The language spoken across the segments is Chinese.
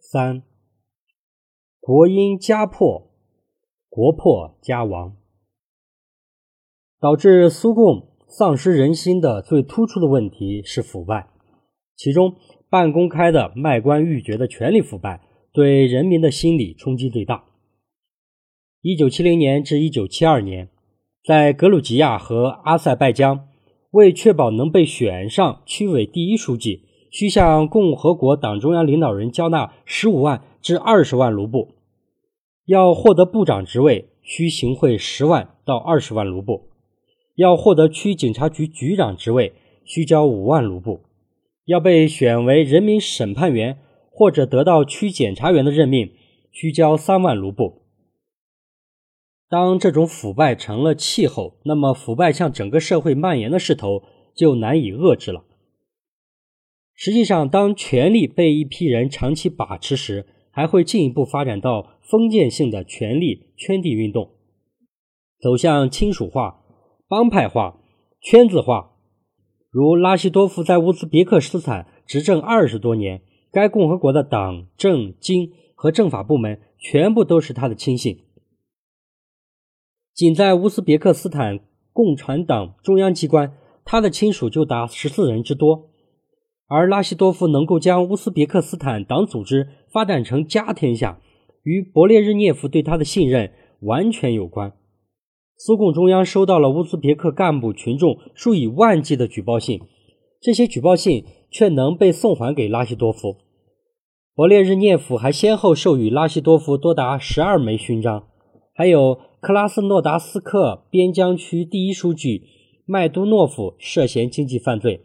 三，国因家破，国破家亡，导致苏共丧失人心的最突出的问题是腐败，其中半公开的卖官鬻爵的权力腐败，对人民的心理冲击最大。一九七零年至一九七二年，在格鲁吉亚和阿塞拜疆，为确保能被选上区委第一书记。需向共和国党中央领导人交纳十五万至二十万卢布，要获得部长职位需行贿十万到二十万卢布，要获得区警察局局长职位需交五万卢布，要被选为人民审判员或者得到区检察员的任命需交三万卢布。当这种腐败成了气候，那么腐败向整个社会蔓延的势头就难以遏制了。实际上，当权力被一批人长期把持时，还会进一步发展到封建性的权力圈地运动，走向亲属化、帮派化、圈子化。如拉希多夫在乌兹别克斯坦执政二十多年，该共和国的党政经和政法部门全部都是他的亲信。仅在乌兹别克斯坦共产党中央机关，他的亲属就达十四人之多。而拉希多夫能够将乌兹别克斯坦党组织发展成家天下，与勃列日涅夫对他的信任完全有关。苏共中央收到了乌兹别克干部群众数以万计的举报信，这些举报信却能被送还给拉希多夫。勃列日涅夫还先后授予拉希多夫多达十二枚勋章，还有克拉斯诺达斯克边疆区第一书记麦都诺夫涉嫌经济犯罪。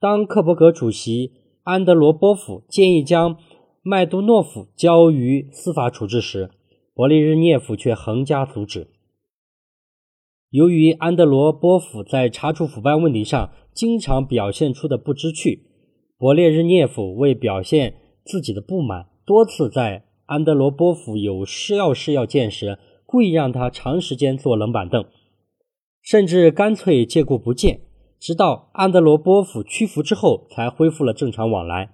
当克伯格主席安德罗波夫建议将麦杜诺夫交于司法处置时，勃列日涅夫却横加阻止。由于安德罗波夫在查处腐败问题上经常表现出的不知趣，勃列日涅夫为表现自己的不满，多次在安德罗波夫有事要事要见时，故意让他长时间坐冷板凳，甚至干脆借故不见。直到安德罗波夫屈服之后，才恢复了正常往来。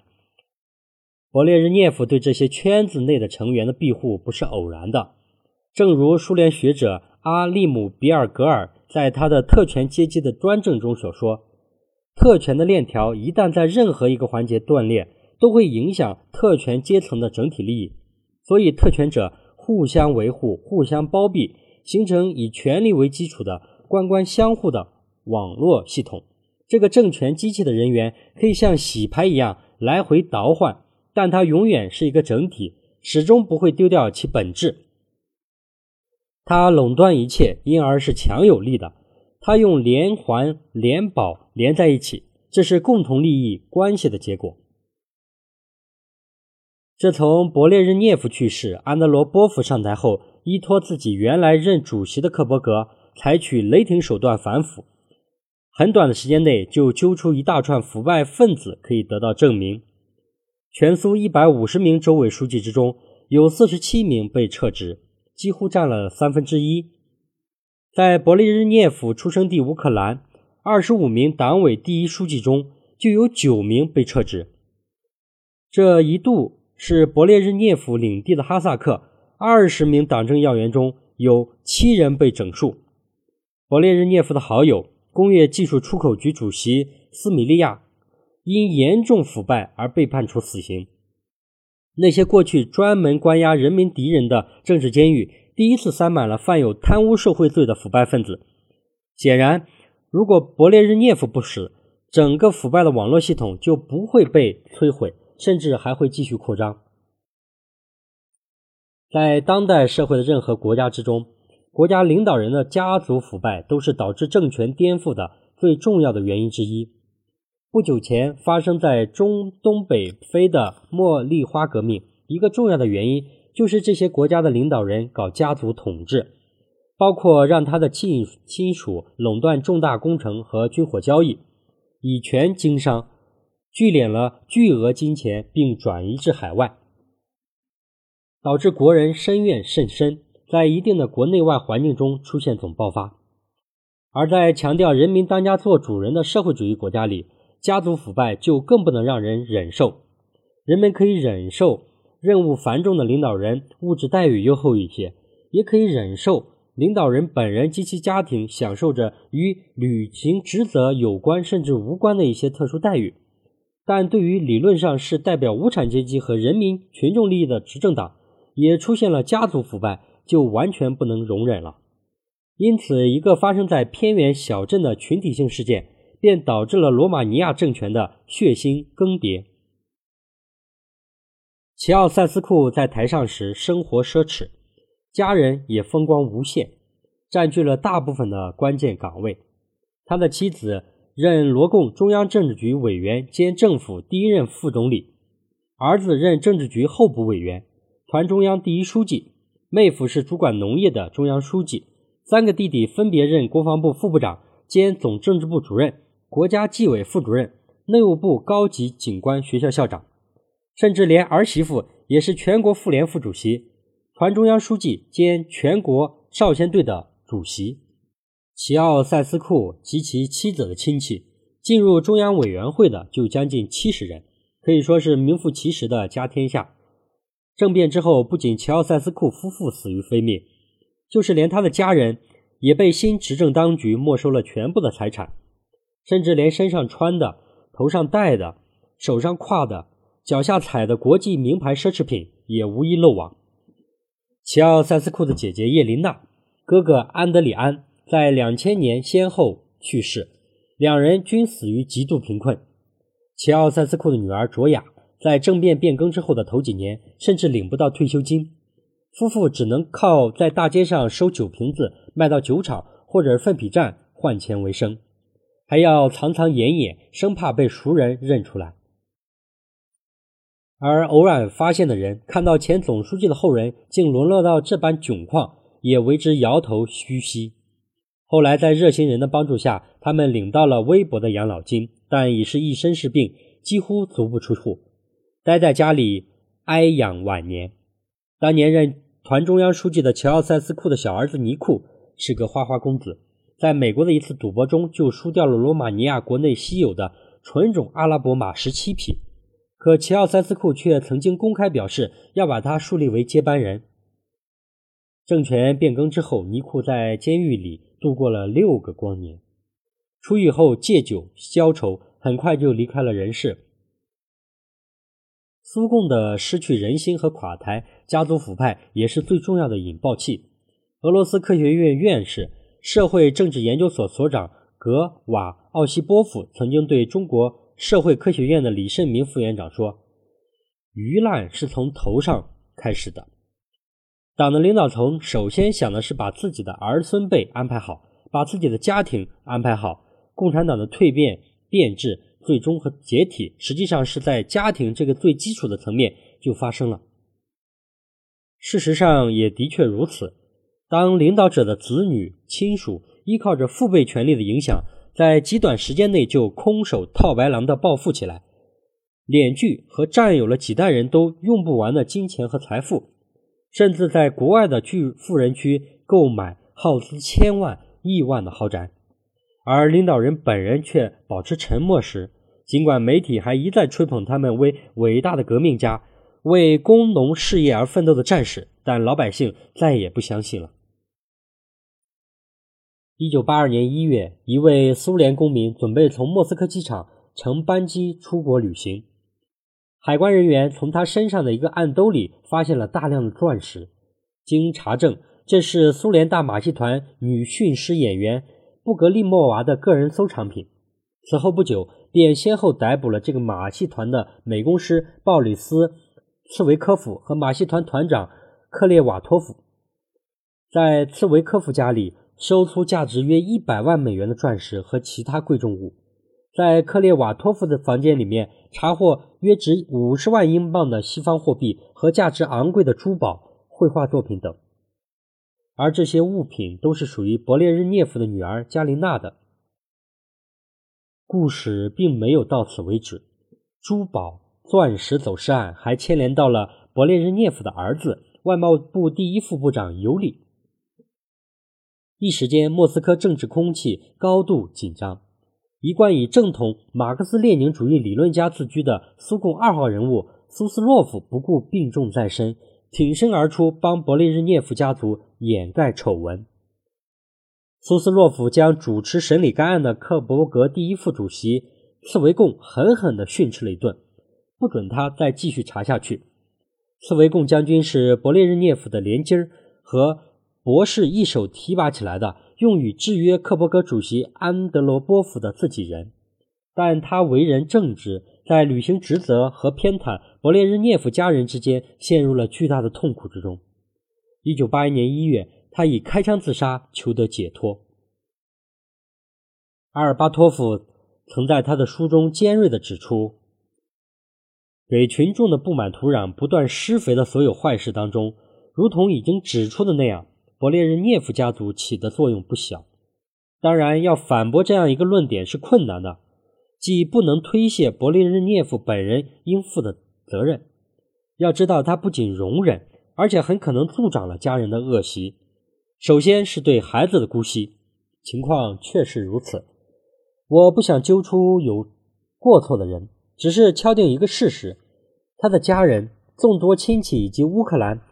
勃列日涅夫对这些圈子内的成员的庇护不是偶然的，正如苏联学者阿利姆比尔格尔在他的《特权阶级的专政》中所说：“特权的链条一旦在任何一个环节断裂，都会影响特权阶层的整体利益。所以，特权者互相维护、互相包庇，形成以权力为基础的官官相护的。”网络系统，这个政权机器的人员可以像洗牌一样来回倒换，但它永远是一个整体，始终不会丢掉其本质。它垄断一切，因而是强有力的。它用连环、连保连在一起，这是共同利益关系的结果。自从勃列日涅夫去世，安德罗波夫上台后，依托自己原来任主席的克伯格，采取雷霆手段反腐。很短的时间内就揪出一大串腐败分子，可以得到证明。全苏一百五十名州委书记之中，有四十七名被撤职，几乎占了三分之一。在勃列日涅夫出生地乌克兰，二十五名党委第一书记中就有九名被撤职。这一度是勃列日涅夫领地的哈萨克，二十名党政要员中有七人被整肃。勃列日涅夫的好友。工业技术出口局主席斯米利亚因严重腐败而被判处死刑。那些过去专门关押人民敌人的政治监狱，第一次塞满了犯有贪污受贿罪的腐败分子。显然，如果勃列日涅夫不死，整个腐败的网络系统就不会被摧毁，甚至还会继续扩张。在当代社会的任何国家之中。国家领导人的家族腐败都是导致政权颠覆的最重要的原因之一。不久前发生在中东北非的茉莉花革命，一个重要的原因就是这些国家的领导人搞家族统治，包括让他的亲亲属垄断重大工程和军火交易，以权经商，聚敛了巨额金钱并转移至海外，导致国人深怨甚深。在一定的国内外环境中出现总爆发，而在强调人民当家作主人的社会主义国家里，家族腐败就更不能让人忍受。人们可以忍受任务繁重的领导人物质待遇优厚一些，也可以忍受领导人本人及其家庭享受着与履行职责有关甚至无关的一些特殊待遇。但对于理论上是代表无产阶级和人民群众利益的执政党，也出现了家族腐败，就完全不能容忍了。因此，一个发生在偏远小镇的群体性事件，便导致了罗马尼亚政权的血腥更迭。齐奥塞斯库在台上时生活奢侈，家人也风光无限，占据了大部分的关键岗位。他的妻子任罗共中央政治局委员兼政府第一任副总理，儿子任政治局候补委员、团中央第一书记，妹夫是主管农业的中央书记。三个弟弟分别任国防部副部长兼总政治部主任、国家纪委副主任、内务部高级警官学校校长，甚至连儿媳妇也是全国妇联副主席、团中央书记兼全国少先队的主席。齐奥塞斯库及其妻子的亲戚进入中央委员会的就将近七十人，可以说是名副其实的家天下。政变之后，不仅齐奥塞斯库夫妇死于非命。就是连他的家人也被新执政当局没收了全部的财产，甚至连身上穿的、头上戴的、手上挎的、脚下踩的国际名牌奢侈品也无一漏网。齐奥塞斯库的姐姐叶琳娜、哥哥安德里安在两千年先后去世，两人均死于极度贫困。齐奥塞斯库的女儿卓雅在政变变更之后的头几年，甚至领不到退休金。夫妇只能靠在大街上收酒瓶子卖到酒厂或者粪痞站换钱为生，还要藏藏掩掩，生怕被熟人认出来。而偶然发现的人看到前总书记的后人竟沦落到这般窘况，也为之摇头嘘唏。后来在热心人的帮助下，他们领到了微薄的养老金，但已是一身是病，几乎足不出户，待在家里哀养晚年。当年任。团中央书记的乔奥塞斯库的小儿子尼库是个花花公子，在美国的一次赌博中就输掉了罗马尼亚国内稀有的纯种阿拉伯马十七匹。可齐奥塞斯库却曾经公开表示要把他树立为接班人。政权变更之后，尼库在监狱里度过了六个光年，出狱后借酒消愁，很快就离开了人世。苏共的失去人心和垮台，家族腐败也是最重要的引爆器。俄罗斯科学院院士、社会政治研究所所长格瓦奥西波夫曾经对中国社会科学院的李胜民副院长说：“鱼烂是从头上开始的。党的领导层首先想的是把自己的儿孙辈安排好，把自己的家庭安排好。共产党的蜕变变质。”最终和解体，实际上是在家庭这个最基础的层面就发生了。事实上也的确如此。当领导者的子女亲属依靠着父辈权力的影响，在极短时间内就空手套白狼的暴富起来，敛聚和占有了几代人都用不完的金钱和财富，甚至在国外的巨富人区购买耗资千万亿万的豪宅。而领导人本人却保持沉默时，尽管媒体还一再吹捧他们为伟大的革命家、为工农事业而奋斗的战士，但老百姓再也不相信了。一九八二年一月，一位苏联公民准备从莫斯科机场乘班机出国旅行，海关人员从他身上的一个暗兜里发现了大量的钻石，经查证，这是苏联大马戏团女驯狮演员。布格利莫娃的个人收藏品。此后不久，便先后逮捕了这个马戏团的美工师鲍里斯·茨维科夫和马戏团团长克列瓦托夫。在茨维科夫家里，搜出价值约一百万美元的钻石和其他贵重物；在克列瓦托夫的房间里面，查获约值五十万英镑的西方货币和价值昂贵的珠宝、绘画作品等。而这些物品都是属于勃列日涅夫的女儿加琳娜的。故事并没有到此为止，珠宝、钻石走私案还牵连到了勃列日涅夫的儿子，外贸部第一副部长尤里。一时间，莫斯科政治空气高度紧张。一贯以正统马克思列宁主义理论家自居的苏共二号人物苏斯洛夫不顾病重在身，挺身而出，帮勃列日涅夫家族掩盖丑闻。苏斯洛夫将主持审理该案的克伯格第一副主席茨维贡狠狠地训斥了一顿，不准他再继续查下去。茨维贡将军是勃列日涅夫的连襟儿和博士一手提拔起来的，用于制约克伯格主席安德罗波夫的自己人。但他为人正直，在履行职责和偏袒勃列日涅夫家人之间陷入了巨大的痛苦之中。一九八一年一月，他以开枪自杀求得解脱。阿尔巴托夫曾在他的书中尖锐地指出。给群众的不满土壤不断施肥的所有坏事当中，如同已经指出的那样，勃列日涅夫家族起的作用不小。当然，要反驳这样一个论点是困难的，即不能推卸勃列日涅夫本人应负的责任。要知道，他不仅容忍，而且很可能助长了家人的恶习。首先是对孩子的姑息，情况确实如此。我不想揪出有过错的人。只是敲定一个事实：他的家人、众多亲戚以及乌克兰、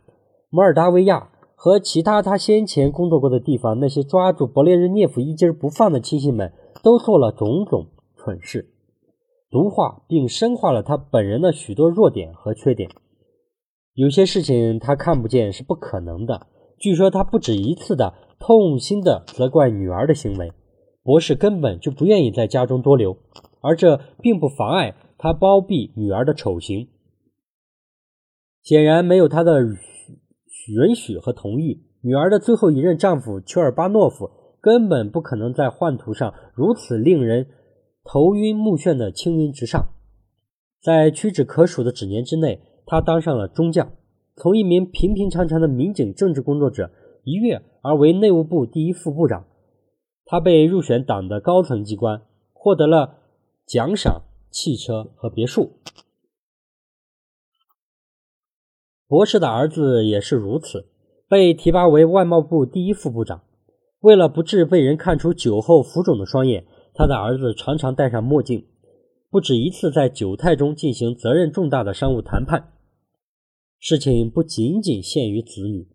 摩尔达维亚和其他他先前工作过的地方那些抓住勃列日涅夫一根不放的亲戚们，都做了种种蠢事，毒化并深化了他本人的许多弱点和缺点。有些事情他看不见是不可能的。据说他不止一次的痛心的责怪女儿的行为，博士根本就不愿意在家中多留，而这并不妨碍。他包庇女儿的丑行，显然没有他的允许和同意。女儿的最后一任丈夫丘尔巴诺夫根本不可能在宦途上如此令人头晕目眩的青云直上。在屈指可数的几年之内，他当上了中将，从一名平平常常的民警政治工作者一跃而为内务部第一副部长。他被入选党的高层机关，获得了奖赏。汽车和别墅。博士的儿子也是如此，被提拔为外贸部第一副部长。为了不致被人看出酒后浮肿的双眼，他的儿子常常戴上墨镜，不止一次在酒态中进行责任重大的商务谈判。事情不仅仅限于子女，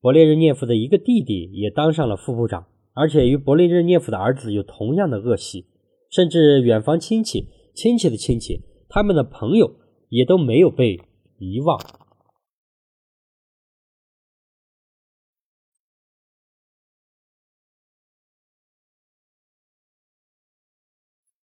勃列日涅夫的一个弟弟也当上了副部长，而且与勃列日涅夫的儿子有同样的恶习，甚至远房亲戚。亲戚的亲戚，他们的朋友也都没有被遗忘。